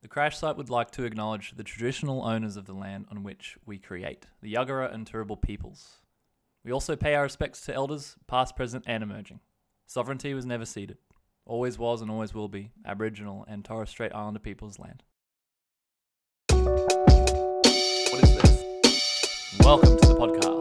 The crash site would like to acknowledge the traditional owners of the land on which we create, the Yuggera and Turrbal peoples. We also pay our respects to elders, past, present, and emerging. Sovereignty was never ceded, always was and always will be Aboriginal and Torres Strait Islander people's land. What is this? Welcome to the podcast.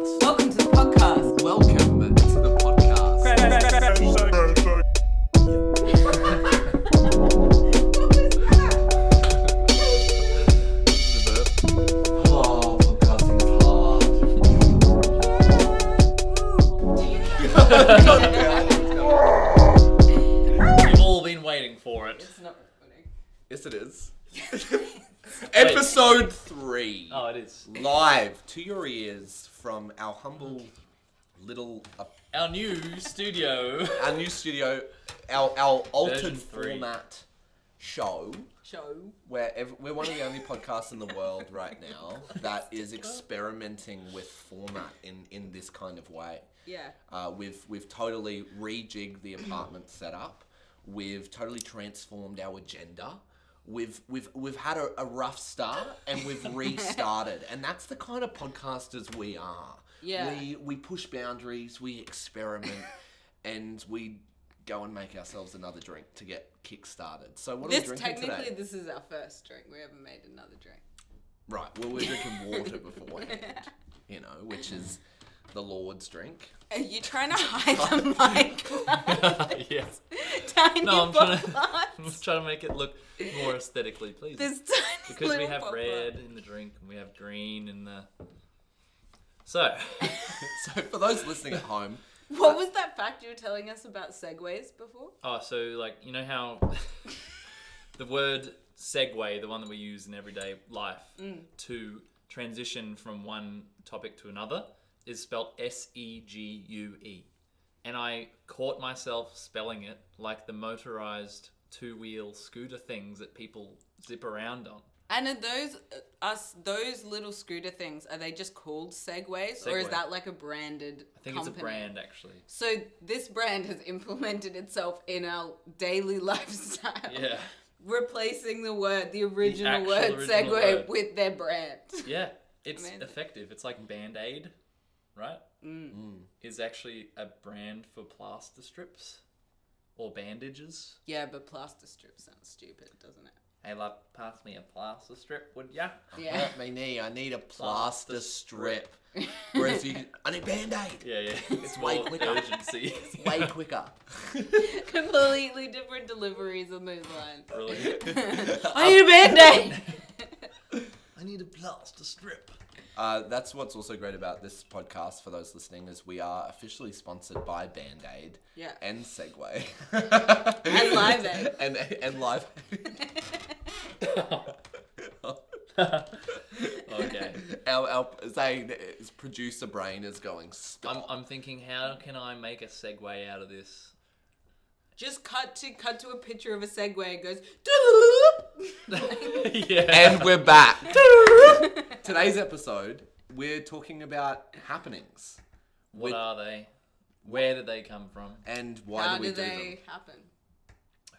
Yes, it is. Episode three. Oh, it is. Live to your ears from our humble little, uh, Our new studio. our new studio, our our Version altered three. format show. Show. Where ev- we're one of the only podcasts in the world right now that is experimenting with format in, in this kind of way. Yeah. Uh, we've we've totally rejigged the apartment setup. We've totally transformed our agenda. We've we've we've had a, a rough start and we've restarted, and that's the kind of podcasters we are. Yeah. We we push boundaries, we experiment, and we go and make ourselves another drink to get kick started. So what are This we drinking technically today? this is our first drink. We haven't made another drink. Right. Well, we're drinking water beforehand. You know, which is the Lord's drink. Are you trying to hide the mic? yes. Tiny No, I'm trying, to, I'm trying to make it look more aesthetically pleasing. This tiny because we have red in the drink and we have green in the. So, So for those listening at home, What uh, was that fact you were telling us about segways before? oh, so like you know how the word segue, the one that we use in everyday life, mm. to transition from one topic to another, is spelled S E G U E, and I caught myself spelling it like the motorized two-wheel scooter things that people zip around on. And are those uh, us those little scooter things? Are they just called segways, or is that like a branded? I think company? it's a brand actually. So this brand has implemented itself in our daily lifestyle. Yeah. Replacing the word, the original actual word original segue word. with their brand. Yeah, it's Amazing. effective. It's like Band Aid, right? Mm. Is actually a brand for plaster strips or bandages. Yeah, but plaster strip sounds stupid, doesn't it? Hey, love, pass me a plaster strip, would ya? Yeah. hurt my knee. I need a plaster Plaster strip. Whereas you, I need band aid. Yeah, yeah. It's way more quicker. urgency. Way quicker. Completely different deliveries on those lines. Brilliant. I need a band-aid! I need a plaster strip. Uh, that's what's also great about this podcast for those listening is we are officially sponsored by Band Aid Yeah. and Segway And Live Aid. and and Live. Okay. our our Zane, his producer brain is going I'm. I'm thinking, how can I make a segue out of this? Just cut to cut to a picture of a Segway. and goes. yeah. and we're back. Today's episode, we're talking about happenings what with- are they? Where did they come from? and why How do we do do they them. happen?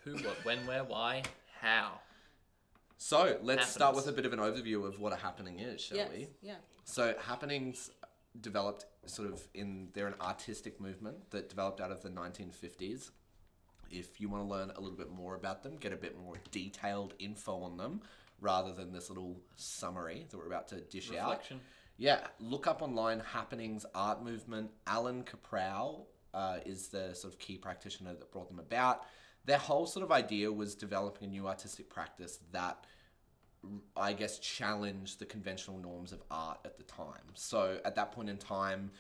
Who, what, when, where, why, how? So let's start Happenings. with a bit of an overview of what a happening is, shall yes. we? Yeah. So happenings developed sort of in they're an artistic movement that developed out of the 1950s. If you want to learn a little bit more about them, get a bit more detailed info on them rather than this little summary that we're about to dish out. Yeah, look up online happenings art movement. Allan Kaprow uh, is the sort of key practitioner that brought them about. Their whole sort of idea was developing a new artistic practice that I guess, challenge the conventional norms of art at the time. So at that point in time,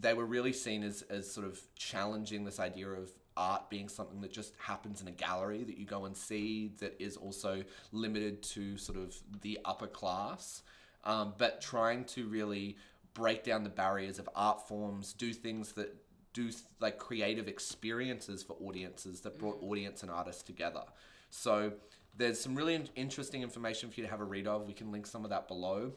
they were really seen as, as sort of challenging this idea of art being something that just happens in a gallery that you go and see, that is also limited to sort of the upper class, um, but trying to really break down the barriers of art forms, do things that do like creative experiences for audiences that brought audience and artists together. So there's some really in- interesting information for you to have a read of. We can link some of that below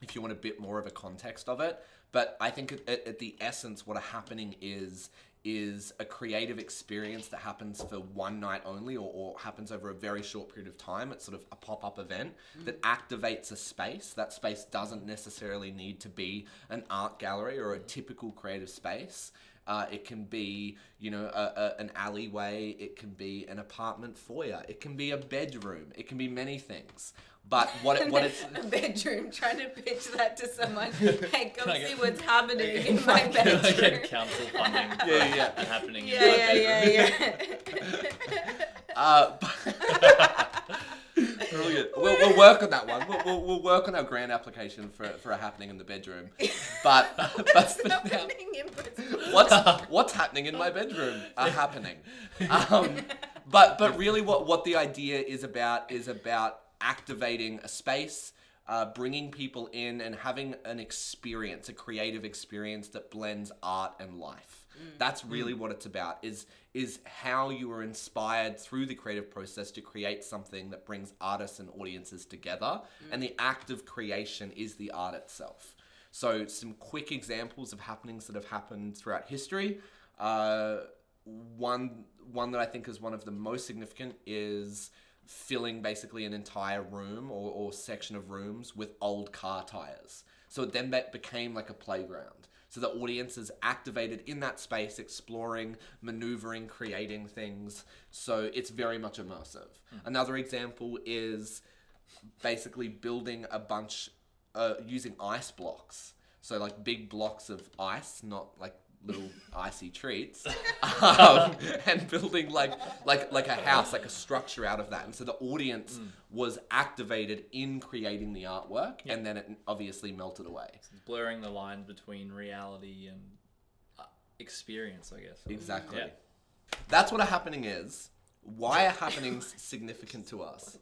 if you want a bit more of a context of it. But I think at, at, the essence, what a happening is is a creative experience that happens for one night only or, or happens over a very short period of time. It's sort of a pop up event mm. that activates a space. That space doesn't necessarily need to be an art gallery or a typical creative space. Uh, it can be, you know, a, a, an alleyway. It can be an apartment foyer. It can be a bedroom. It can be many things. But what it, what it's a bedroom, trying to pitch that to someone. Hey, come see get- what's happening in my Can I bedroom. get council funding for Yeah, yeah. happening in Yeah, my yeah, yeah, yeah. Uh, brilliant. We'll, we'll work on that one. We'll, we'll, we'll work on our grant application for, for a happening in the bedroom. But, but What's now, happening in what's what's happening in my bedroom are happening. Um, but but really, what what the idea is about is about activating a space. Uh, bringing people in and having an experience, a creative experience that blends art and life. Mm. That's really mm. what it's about. Is is how you are inspired through the creative process to create something that brings artists and audiences together, mm. and the act of creation is the art itself. So, some quick examples of happenings that have happened throughout history. Uh, one one that I think is one of the most significant is filling basically an entire room or, or section of rooms with old car tires. So it then became like a playground. So the audience is activated in that space, exploring, maneuvering, creating things. So it's very much immersive. Another example is basically building a bunch uh, using ice blocks. So like big blocks of ice, not like little icy treats, um, and building like like like a house, like a structure out of that. And so the audience was activated in creating the artwork, and then it obviously melted away. It's blurring the lines between reality and uh, experience, I guess. Exactly. Yeah. That's what a happening is. Why are happenings significant to us?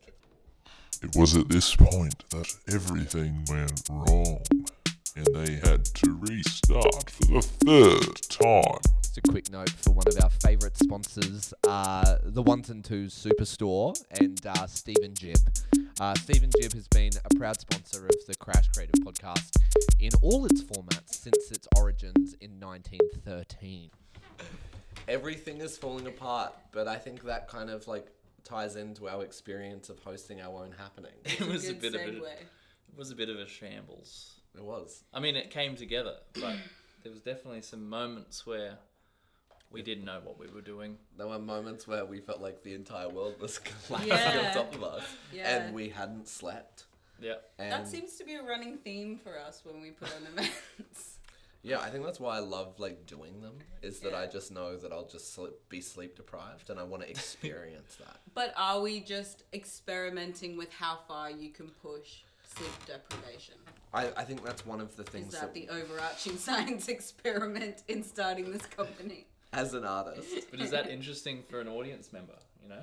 It was at this point that everything went wrong, and they had to restart for the third time. Just a quick note for one of our favourite sponsors, uh, the Ones and Twos Superstore and uh, Stephen Jib. Uh, Stephen Jib has been a proud sponsor of the Crash Creative Podcast in all its formats since its origins in 1913. Everything is falling apart, but I think that kind of like ties into our experience of hosting our own happening. It was a Good bit of a, it was a bit of a shambles. It was. I mean, it came together, but there was definitely some moments where we didn't know what we were doing. There were moments where we felt like the entire world was collapsing Yeah. on top of us, Yeah. and we hadn't slept. Yeah. And That seems to be a running theme for us when we put on events. yeah, I think that's why I love like doing them. Is that I just know that I'll just sleep, be sleep deprived, and I want to experience that. But are we just experimenting with how far you can push sleep deprivation? I, I think that's one of the Is things that that, the overarching science experiment in starting this company? as an artist, But is that interesting for an audience member? You know,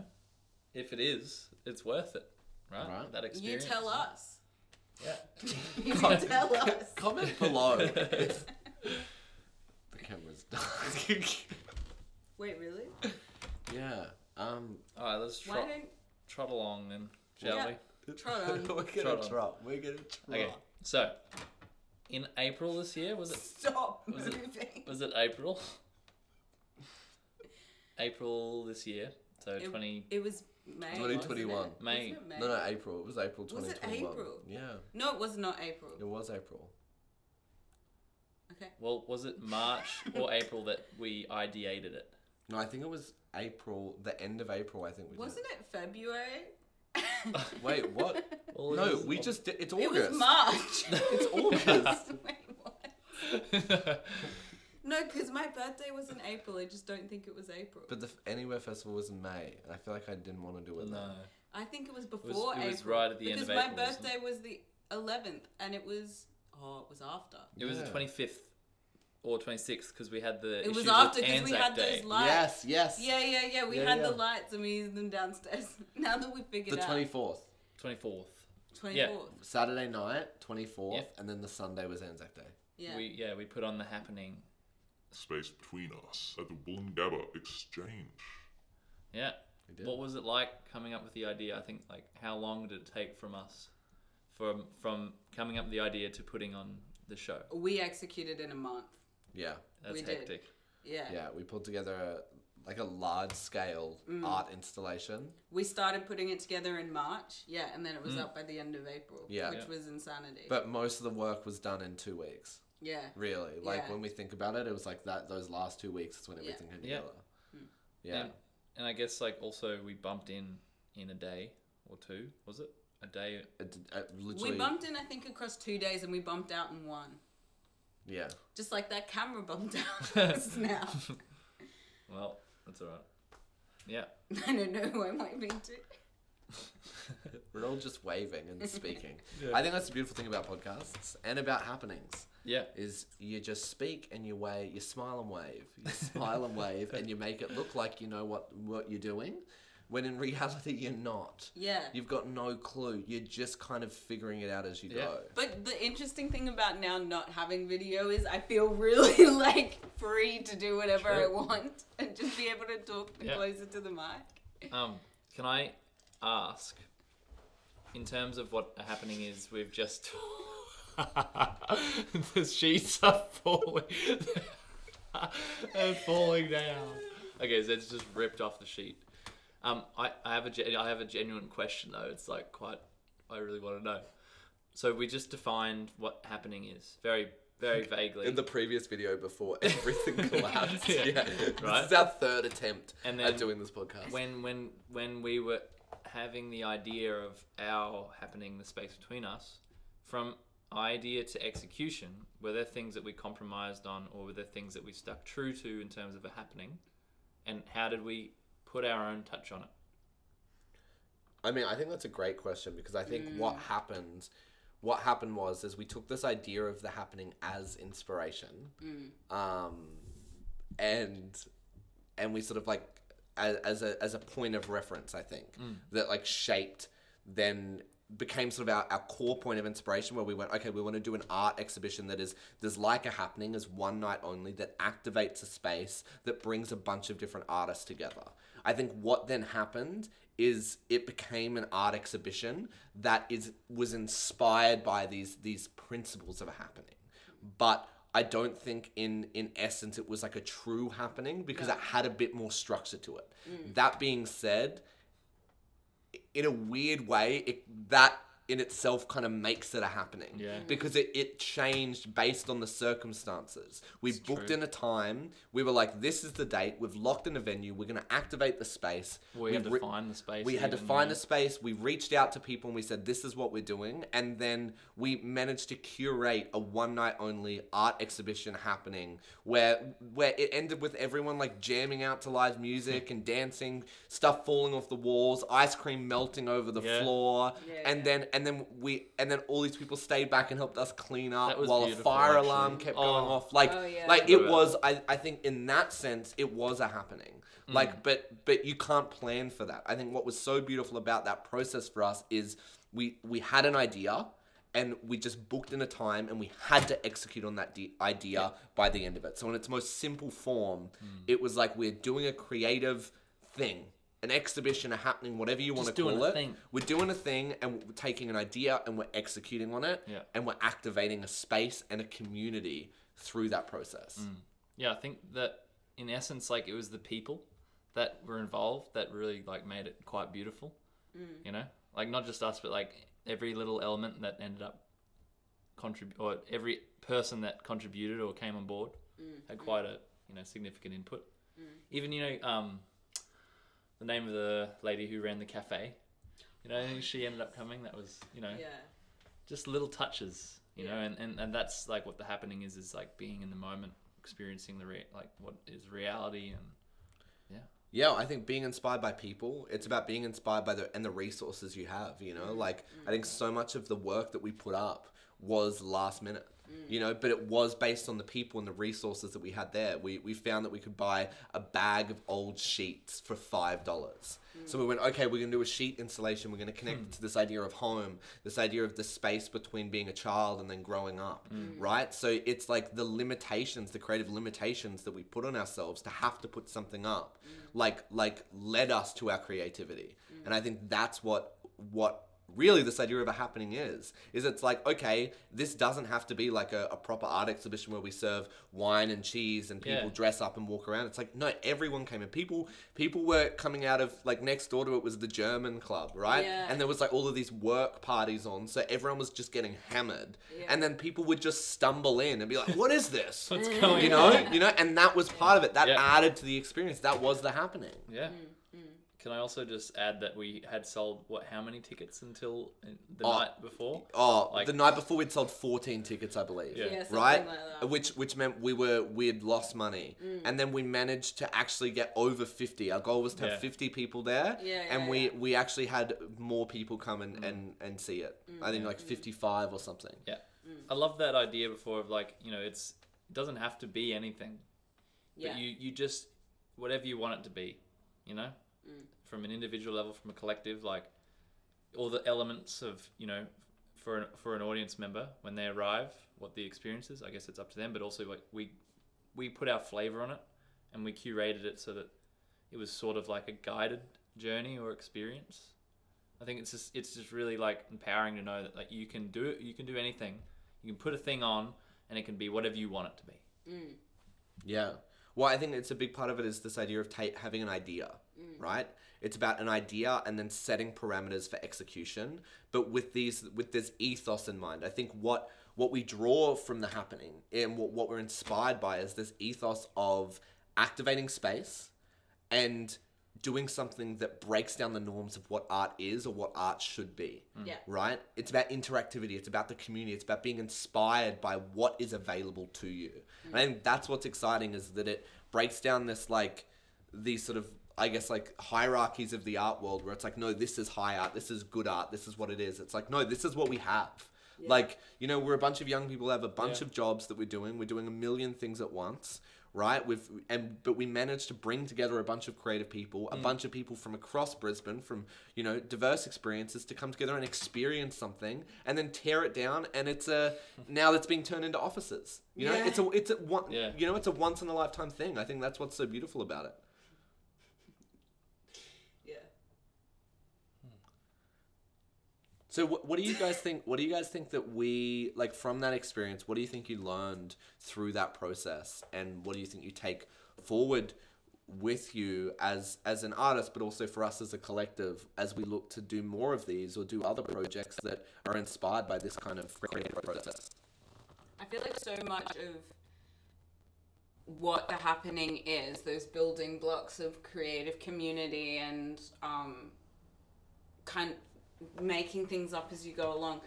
if it is, it's worth it, right? Right. That experience. You tell us. Yeah. You tell us. comment below. the camera's dark. Wait, really? yeah. Um. All right, let's trot, don't trot along then, shall Yeah. we? Trot on. We're gonna Trot on. trot. We're gonna trot. Okay. So, in April this year, was it? stop Was it- moving? Was it April? April this year, so It- twenty. It was May. 2021. May. It May? No, no, April. It was April 2021. Was it 2021. April? Yeah, No, it was not April. it was April. Okay. Well, was it March or April that we ideated it? No, I think it was April. The end of April. I think we Wasn't it February? Did. Wait, what? Well, no, was- we just did. It's It August. was March. It's August. Wait, what? No, because my birthday was in April. I just don't think it was April. but the Anywhere Festival was in May, and I feel like I didn't want to do it. no. then. I think it was before it was April. right at the end because of my April, wasn't birthday was the 11th, and it was oh, it was after. It was the twenty fifth or twenty sixth because we had the. It was after because we Anzac had Day. those lights. Yes, yes. Yeah, yeah, yeah. We Yeah, had yeah. the lights and we used them downstairs. now that we figured The out. twenty fourth, Twenty fourth. 24th. yeah. Saturday night, twenty fourth, Yep. and then the Sunday was Anzac Day. Yeah. We yeah we put on the happening. Space between us at the Woolloongabba Exchange. Yeah. We did. What was it like coming up with the idea? I think like how long did it take from us, from from coming up with the idea to putting on the show? we executed in a month. Yeah. That's We did. hectic. Yeah. Yeah, we pulled together a, like a large scale Mm. art installation. We started putting it together in March. Yeah, and then it was up by the end of April. Mm. Yeah. Which Yeah. was insanity. But most of the work was done in two weeks. yeah. Really, like Yeah. when we think about it, it was like that. Those last two weeks is when Yeah. everything came Yeah. together. Hmm. Yeah, And, and I guess like also we bumped in in a day or two. Was it a day? It did- it literally. We bumped in, I think, across two days, and we bumped out in one. Yeah, Just like that camera bumped out just now. Well, that's all right. Yeah. I don't know who I'm waving to. we're all just waving and speaking. Yeah. I think that's the beautiful thing about podcasts and about happenings. Yeah. is you just speak and you wave, you smile and wave, you smile and wave, and you make it look like you know what what you're doing, when in reality you're not. Yeah. You've got no clue. You're just kind of figuring it out as you Yeah. go. But the interesting thing about now not having video is I feel really like free to do whatever I want and just be able to talk Yeah. closer to the mic. Um, can I ask, in terms of what happening is, we've just the sheets are falling, they're falling down. Okay, so it's just ripped off the sheet. Um, I, I have a gen- I have a genuine question though. It's like quite, I really want to know. So we just defined what happening is very very vaguely. In the previous video before everything collapsed. Yeah. Right. This is our third attempt And at doing this podcast. when when when we were having the idea of our happening the space between us from idea to execution were there things that we compromised on or were there things that we stuck true to in terms of a happening and how did we put our own touch on it? I mean, I think that's a great question because I think what mm. happened, what happened was is we took this idea of the happening as inspiration, mm. um, and and we sort of like as, as a as a point of reference. I think mm. that like shaped then became sort of our, our core point of inspiration where we went okay we want to do an art exhibition that is there's like a happening as one night only that activates a space that brings a bunch of different artists together. I think what then happened is it became an art exhibition that is was inspired by these these principles of a happening. But I don't think in in essence it was like a true happening because it had a bit more structure to it. Mm. That being said, in a weird way, it, that in itself kind of makes it a happening. Yeah. Because it, it changed based on the circumstances. We booked true. in a time. We were like, this is the date. We've locked in a venue. We're going to activate the space. we had to find the space we had to find yeah. a space. We reached out to people and we said, "This is what we're doing." And then we managed to curate a one night only art exhibition happening where where it ended with everyone like jamming out to live music and dancing, stuff falling off the walls, ice cream melting over the Yeah. floor, Yeah, and then and then we and then all these people stayed back and helped us clean up while a fire actually. alarm kept Oh. going off. Like Oh, yeah. like Yeah. it was. I I think in that sense it was a happening. Mm. Like, but but you can't plan for that. I think what was so beautiful about that process for us is we we had an idea and we just booked in a time and we had to execute on that de- idea by the end of it. So in its most simple form, Mm. it was like we're doing a creative thing. An exhibition, a happening, whatever you want to Just doing call a it. thing. We're doing a thing and we're taking an idea and we're executing on it. Yeah. And we're activating a space and a community through that process. Mm. Yeah, I think that in essence, like it was the people that were involved that really like made it quite beautiful. You know, like not just us, but like every little element that ended up contribute, or every person that contributed or came on board had quite a you know significant input. Even you know, um, the name of the lady who ran the cafe. You know, she ended up coming. That was you know Yeah. just little touches you know and, and and that's like what the happening is is like being in the moment experiencing the re- like what is reality and Yeah, Yeah, I think being inspired by people, it's about being inspired by the and the resources you have, you know? Mm. Like I think mm. so much of the work that we put up was last minute. You know, but it was based on the people and the resources that we had there. We we found that we could buy a bag of old sheets for five dollars. So we went, okay, we're gonna do a sheet installation. We're gonna connect it to this idea of home, this idea of the space between being a child and then growing up, mm. right? So it's like the limitations, the creative limitations that we put on ourselves to have to put something up, mm. like like led us to our creativity. Mm. And I think that's what what really this idea of a happening is is it's like okay this doesn't have to be like a, a proper art exhibition where we serve wine and cheese and people Yeah. dress up and walk around. It's like no everyone came in. People people were coming out of like next door to it was the german club right? Yeah. and there was like all of these work parties on so everyone was just getting hammered. Yeah. and then people would just stumble in and be like what is this? What's going you know? on? you know? And that was part of it. That added to the experience. That was the happening. Yeah. Mm, Can I also just add that we had sold what? How many tickets until uh, the Oh, night before? Oh, Like- the night before we'd sold 14 tickets, I believe. Yeah. Yeah, something Right? like that. Which which meant we were we had lost money. Mm. And then we managed to actually get over 50. Our goal was to have 50 people there. Yeah, and yeah, we yeah. we actually had more people come and, and, and see it. I think like 55 or something. Yeah. I love that idea before of like, you know, it's it doesn't have to be anything. yeah. But you you just whatever you want it to be, you know? Mm. From an individual level, from a collective, like all the elements of, you know, for an, for an audience member when they arrive, what the experience is, I guess it's up to them, but also like we we put our flavor on it and we curated it so that it was sort of like a guided journey or experience. I think it's just it's just really like empowering to know that like you can do it, you can do anything. You can put a thing on and it can be whatever you want it to be. Mm. Yeah. Well, I think it's a big part of it is this idea of ta- having an idea, Mm. right? It's about an idea and then setting parameters for execution. But with these, with this ethos in mind, I think what what we draw from the happening and what, what we're inspired by is this ethos of activating space and doing something that breaks down the norms of what art is or what art should be mm. Yeah. right? It's about interactivity. It's about the community. It's about being inspired by what is available to you. Mm. And I think that's what's exciting is that it breaks down this like these sort of I guess like hierarchies of the art world where it's like no, this is high art. This is good art. This is what it is. It's like no, this is what we have. Like you know, we're a bunch of young people have a bunch Yeah. of jobs that we're doing. We're doing a million things at once. Right, we've and but we managed to bring together a bunch of creative people, a mm. bunch of people from across Brisbane, from you know diverse experiences, to come together and experience something, and then tear it down. And it's a now that's being turned into offices. You know, Yeah. it's a it's a one. Yeah. You know, it's a once in a lifetime thing. I think that's what's so beautiful about it. Yeah. So what, what do you guys think? What do you guys think that we like from that experience? What do you think you learned through that process, and what do you think you take forward with you as as an artist, but also for us as a collective as we look to do more of these or do other projects that are inspired by this kind of creative process? I feel like so much of what the happening is, those building blocks of creative community and um, kind making things up as you go along.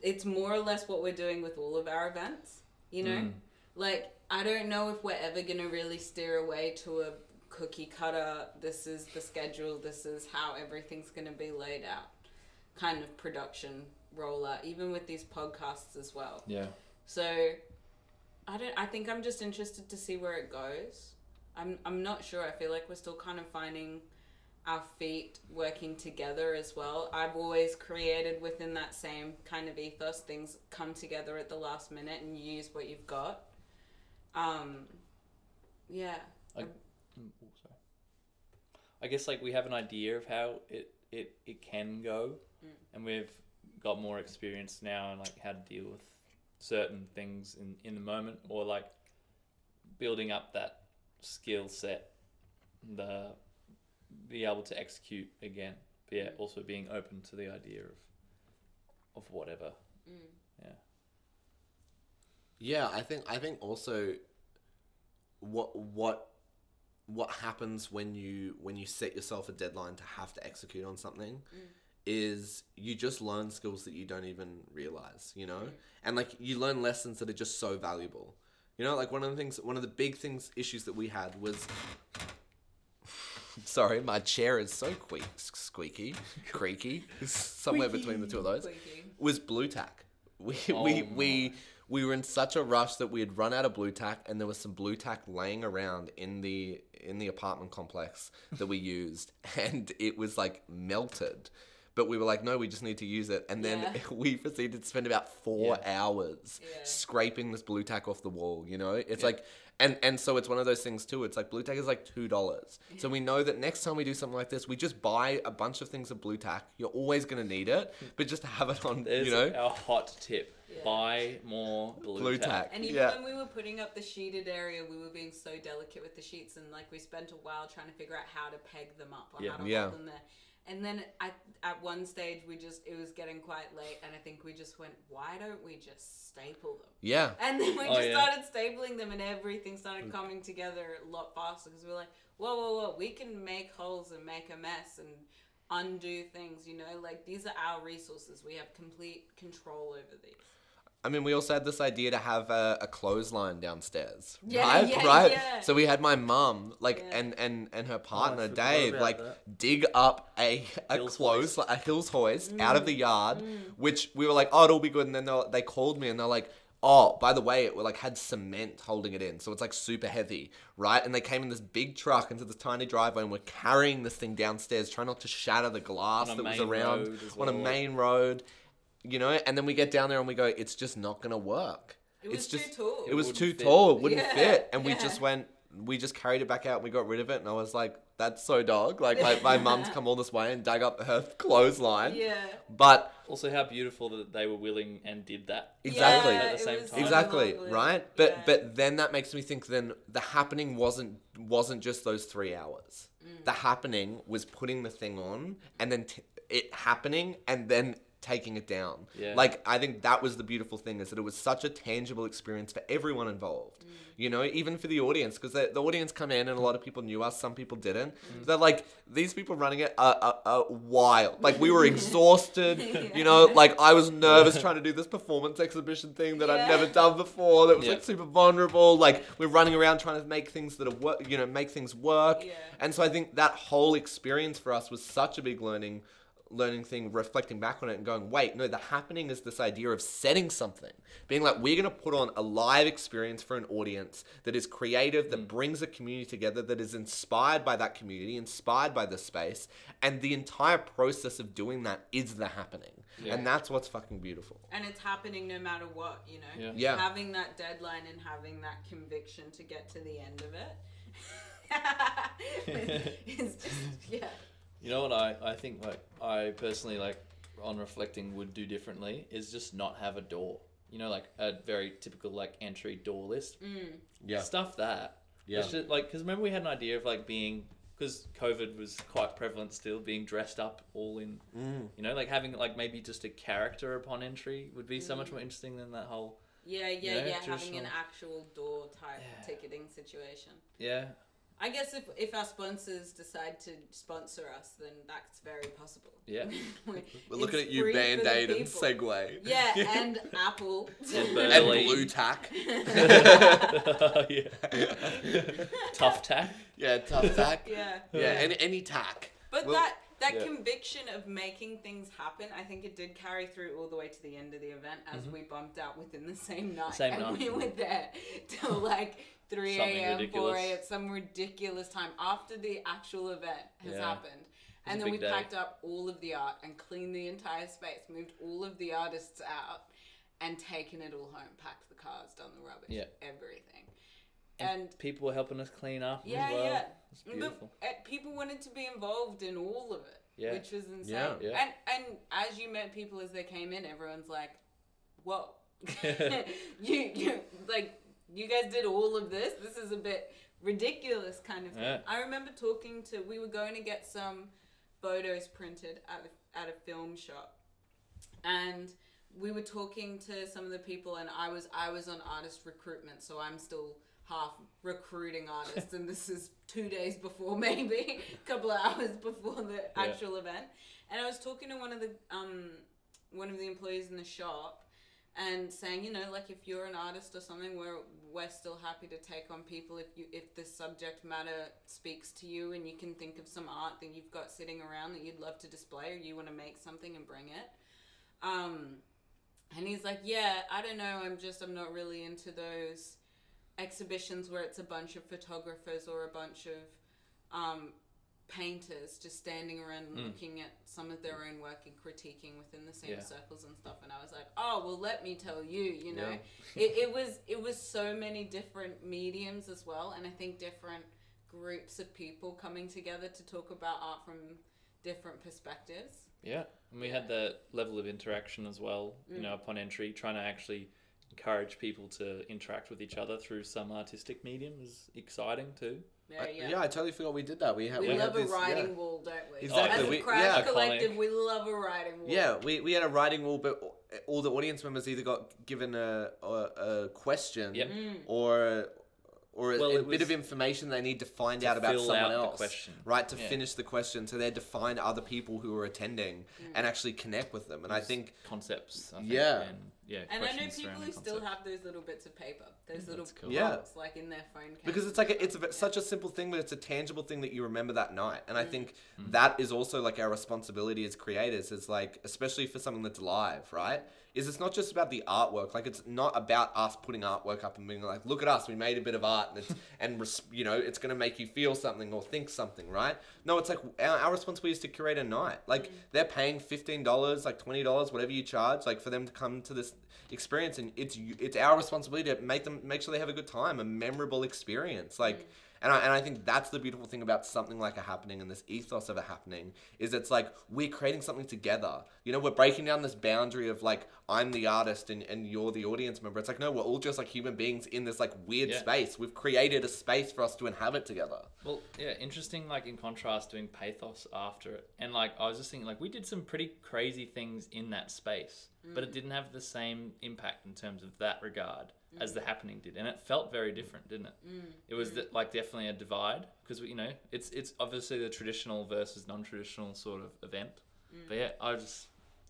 It's more or less what we're doing with all of our events, you know? Mm. Like, I don't know if we're ever going to really steer away to a cookie cutter, this is the schedule, this is how everything's going to be laid out kind of production roller, even with these podcasts as well. Yeah. So I don't I think I'm just interested to see where it goes. I'm I'm not sure. I feel like we're still kind of finding our feet working together as well. I've always created within that same kind of ethos. Things come together at the last minute and you use what you've got. Um yeah. I, mm, oh. I guess like we have an idea of how it it, it can go, Mm. and we've got more experience now and like how to deal with certain things in in the moment or like building up that skill set, the be able to execute again. But yeah, mm. also being open to the idea of of whatever. Mm. Yeah. Yeah, I think I think also what what what happens when you when you set yourself a deadline to have to execute on something mm. is you just learn skills that you don't even realize, you know? Mm. And like you learn lessons that are just so valuable. You know, like one of the things one of the big things issues that we had was Sorry, my chair is so squeak, squeaky, creaky, somewhere between the two of those Squeaky. was blue tack. We Oh we my. we we were in such a rush that we had run out of blue tack, and there was some blue tack laying around in the in the apartment complex that we used, and it was like melted. but we were like, no, we just need to use it. And then Yeah. we proceeded to spend about four Yeah. hours Yeah. scraping this blue tack off the wall. You know, it's like. And, and so it's one of those things too. It's like blue tack is like two dollars. So we know that next time we do something like this, we just buy a bunch of things of blue tack. You're always gonna need it, hmm. but just to have it on. There's you know, our hot tip. Yeah. Buy more blue, blue tack. tack. And even yeah. when we were putting up the sheeted area, we were being so delicate with the sheets, and like we spent a while trying to figure out how to peg them up or Yeah. how to Yeah. hold them there. And then at, at one stage, we just it was getting quite late, and I think we just went, "Why don't we just staple them?" Yeah. And then we Oh, just yeah. started stapling them, and everything started mm. coming together a lot faster because we were like, "Whoa, whoa, whoa! We can make holes and make a mess and undo things. You know, like these are our resources. We have complete control over these." I mean, we also had this idea to have a, a clothesline downstairs, Yeah, right? yeah, right. yeah. So we had my mum, like, Yeah. and and and her partner forgot Dave, like, that. dig up a a Hills clothes hoist. a hills hoist out Mm. of the yard, which we were like, oh, it'll be good. And then they they called me and they're like. Oh, by the way, it like had cement holding it in, so it's like super heavy, right? And they came in this big truck into this tiny driveway, and we're carrying this thing downstairs, trying not to shatter the glass that was around road as on a main road, you know. And then we get down there and we go, it's just not gonna work. It was it's too just tall. it was wouldn't too fit. tall. It wouldn't Yeah, fit, and we just went. We just carried it back out. and We got rid of it, and I was like, "That's so dog." Like my my mum's come all this way and dug up her clothesline. Yeah. But Also, how beautiful that they were willing and did that. Exactly. Yeah, At the same time. exactly lovely. right. But Yeah. but then that makes me think. Then the happening wasn't wasn't just those three hours. Mm. The happening was putting the thing on and then t- it happening and then taking it down. Yeah. Like I think that was the beautiful thing is that it was such a tangible experience for everyone involved. Mm. You know, even for the audience, because the, the audience come in and a lot of people knew us, some people didn't. Mm. They're like, these people running it are, are, are wild. Like we were exhausted. You know, like I was nervous trying to do this performance exhibition thing that I'd never done before. That was Yeah. like super vulnerable. Like we're running around trying to make things that are work. You know, make things work. Yeah. And so I think that whole experience for us was such a big learning learning thing reflecting back on it and going wait no the happening is this idea of setting something being like we're going to put on a live experience for an audience that is creative that mm. brings a community together that is inspired by that community inspired by the space and the entire process of doing that is the happening Yeah. and that's what's fucking beautiful And it's happening no matter what, you know. Yeah. Yeah. Having that deadline and having that conviction to get to the end of it. it's just yeah. You know what I, I think like I personally like on reflecting would do differently is just not have a door. You know, like a very typical like entry door list. yeah Stuff that. Yeah. It's just, like because remember we had an idea of like being because COVID was quite prevalent still, being dressed up all in. Mm. You know, like having like maybe just a character upon entry would be so much more interesting than that whole. Yeah, yeah, know, yeah. Having an actual door type Yeah. ticketing situation. Yeah. I guess if if our sponsors decide to sponsor us, then that's very possible. Yeah. we're It's looking at you free for the band-aid and segway Yeah, and Apple. And and blue tack yeah. Tough tack. yeah tough tack yeah. yeah any, any tack But Well, that that yeah. conviction of making things happen, I think it did carry through all the way to the end of the event as mm-hmm. we bumped out within the same night. Same and night. we were there till like 3 a.m., 4 ridiculous. a.m., some ridiculous time after the actual event has Yeah. happened. And then we day. packed up all of the art and cleaned the entire space, moved all of the artists out, and taken it all home, packed the cars, done the rubbish, Yeah. everything. And, And people were helping us clean up yeah, as well. yeah. It's But, beautiful. uh, people wanted to be involved in all of it, Yeah. which was insane. Yeah. Yeah. And and as you met people as they came in, everyone's like, "Whoa, you you like you guys did all of this. This is a bit ridiculous, kind of thing." Yeah. I remember talking to. We were going to get some photos printed at a, at a film shop, and we were talking to some of the people and I was I was on artist recruitment so I'm still half recruiting artists and this is two days before maybe a couple of hours before the actual event and I was talking to one of the um one of the employees in the shop and saying you know like if you're an artist or something we're we're still happy to take on people if you if the subject matter speaks to you and you can think of some art that you've got sitting around that you'd love to display or you want to make something and bring it um and he's like, Yeah, I don't know. I'm just, I'm not really into those exhibitions where it's a bunch of photographers or a bunch of um, painters just standing around and looking at some of their own work and critiquing within the same Yeah. circles and stuff and i was like oh well let me tell you you know Yeah. it, it was it was so many different mediums as well and i think different groups of people coming together to talk about art from different perspectives Yeah, and we had the level of interaction as well. You Mm. know, upon entry, trying to actually encourage people to interact with each other through some artistic medium is exciting too. yeah I- yeah, yeah, I totally forgot we did that. We had we we love had a this, writing yeah. wall don't we Exactly, as a we- crash yeah. collective we love a writing wall Yeah, we, we had a writing wall, but all the audience members either got given a a, a question Yep. Mm. or or a, Well, a it bit of information they need to find to out about fill someone out the else, question. right? To Yeah. finish the question, so they had to find other people who were attending Mm. and actually connect with them. And I think concepts. I think, Yeah. and, yeah. And I know questions people who surrounding still have those little bits of paper, those little that's cool. Yeah. prompts, like in their phone. Case because it's like a, it's a, stuff. such a simple thing, but it's a tangible thing that you remember that night. And I Mm. think that is also like our responsibility as creators, is like especially for something that's live, right? Is it's not just about the artwork. Like it's not about us putting artwork up and being like, look at us, we made a bit of art, and it's and res- you know it's gonna make you feel something or think something, right? No, it's like our, our responsibility is to create a night. Like mm. they're paying fifteen dollars, like twenty dollars, whatever you charge, like for them to come to this experience, and it's you- it's our responsibility to make them make sure they have a good time, a memorable experience, like. Mm. And I, and I think that's the beautiful thing about something like a happening and this ethos of a happening is it's like we're creating something together. You know, we're breaking down this boundary of like I'm the artist and, and you're the audience member. It's like no, we're all just like human beings in this like weird Yeah. space. We've created a space for us to inhabit together. Well, yeah, interesting. Like in contrast, doing pathos after it, and like I was just thinking, like we did some pretty crazy things in that space, but it mm. didn't have the same impact in terms of that regard as the happening did, and it felt very different, didn't it? Mm, it was mm. the, like definitely a divide because you know it's it's obviously the traditional versus non-traditional sort of event. Mm. But yeah, I was just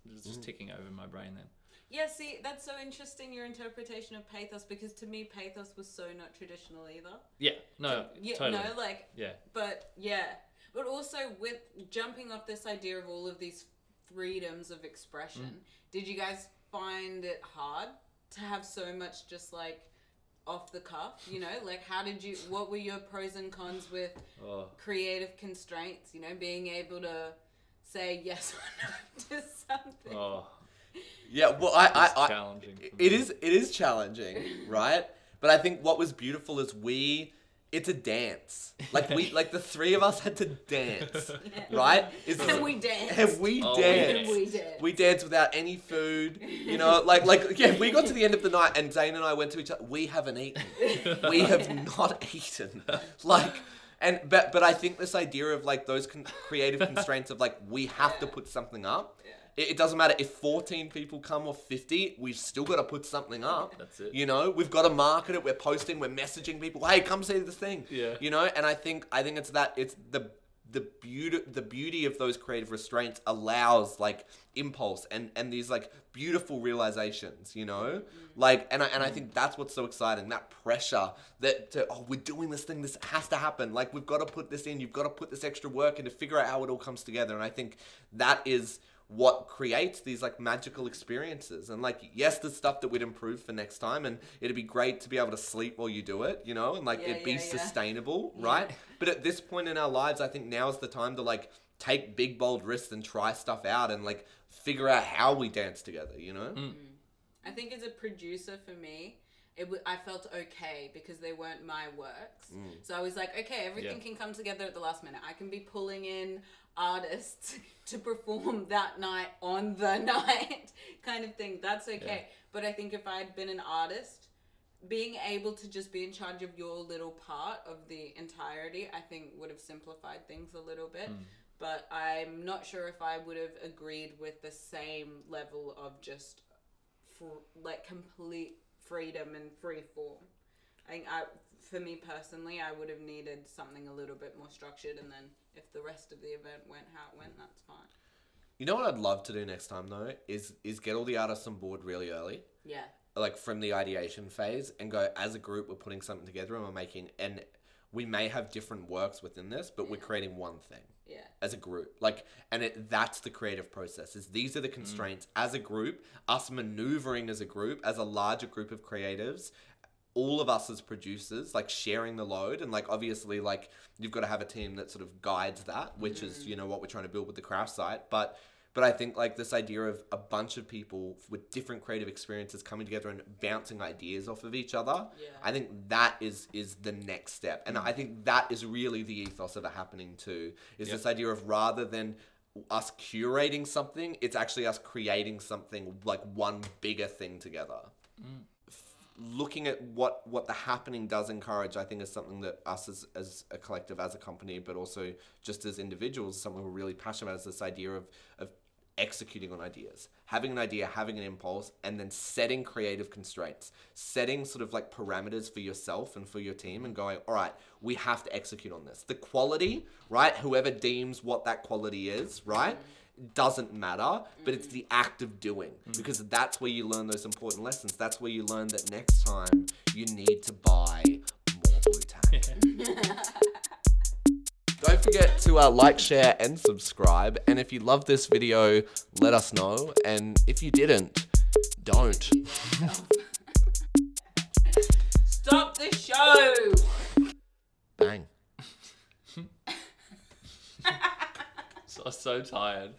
it was just ticking over in my brain then. Yeah, see, that's so interesting your interpretation of pathos because to me, pathos was so not traditional either. Yeah, no, Yeah, totally. no, like, yeah, but yeah, but also with jumping off this idea of all of these freedoms of expression, Mm. did you guys find it hard to have so much just like off the cuff? You know, like how did you? What were your pros and cons with oh, creative constraints? You know, being able to say yes or no to something. oh, Yeah, well, I, it's I, I challenging. for it me. is it is challenging, right? But I think what was beautiful is we it's a dance. Like we like the three of us had to dance, right? Is And we danced. And we Oh, danced. we did. We danced without any food. You know, like like yeah, we got to the end of the night and Zane and I went to each other. We haven't eaten. We have not eaten. Like and but but I think this idea of like those con- creative constraints of like we have to put something up. It, it doesn't matter if 14 people come or 50, we've still got to put something up. That's it. You know, we've got to market it. We're posting, we're messaging people. Hey, come see this thing. Yeah. You know, and I think I think it's that it's the the beauty the beauty of those creative restraints allows like impulse and and these like beautiful realizations you know mm-hmm. like and I, and I think that's what's so exciting that pressure that to, oh we're doing this thing this has to happen like we've got to put this in you've got to put this extra work in to figure out how it all comes together and I think that is what creates these like magical experiences and like yes the stuff that we'd improve for next time and it'd be great to be able to sleep while you do it you know and like Yeah, it'd be yeah, yeah. sustainable right but at this point in our lives i think now is the time to like take big bold risks and try stuff out and like figure out how we dance together you know mm. Mm. I think as a producer for me, it w- I felt okay because they weren't my works. Mm. So I was like, okay, everything Yeah. can come together at the last minute. I can be pulling in artists to perform that night on the night, kind of thing. That's okay. But I think if I had been an artist, being able to just be in charge of your little part of the entirety, I think would have simplified things a little bit. Hmm. But I'm not sure if I would have agreed with the same level of just fr- like complete freedom and free form. I think I, for me personally, I would have needed something a little bit more structured, and then if the rest of the event went how it went, that's fine. you know what i'd love to do next time though is is get all the artists on board really early. Yeah, like from the ideation phase and go as a group we're putting something together and we're making and we may have different works within this but we're creating one thing yeah, as a group. Like and it that's the creative process is these are the mm. constraints. As a group us maneuvering as a group as a larger group of creatives all of us as producers like sharing the load and like obviously like you've got to have a team that sort of guides that which is mm. you know what we're trying to build with the Crash Site but but I think like this idea of a bunch of people with different creative experiences coming together and bouncing ideas off of each other, Yeah. I think that is is the next step. And I mm. think that is really the ethos of it happening too. Is this idea of rather than us curating something, it's actually us creating something like one bigger thing together mm. Looking at what what the happening does encourage, I think is something that us as, as a collective, as a company, but also just as individuals, something we're really passionate about is this idea of of executing on ideas, having an idea, having an impulse, and then setting creative constraints, setting sort of like parameters for yourself and for your team, and going, all right, we have to execute on this. The quality, right? Whoever deems what that quality is, right? Doesn't matter, but it's the act of doing because that's where you learn those important lessons. That's where you learn that next time you need to buy more Blu-Tack. Don't forget to uh, like, share, and subscribe. And if you love this video, let us know. And if you didn't, don't. Stop the show! Bang. So, I'm so tired.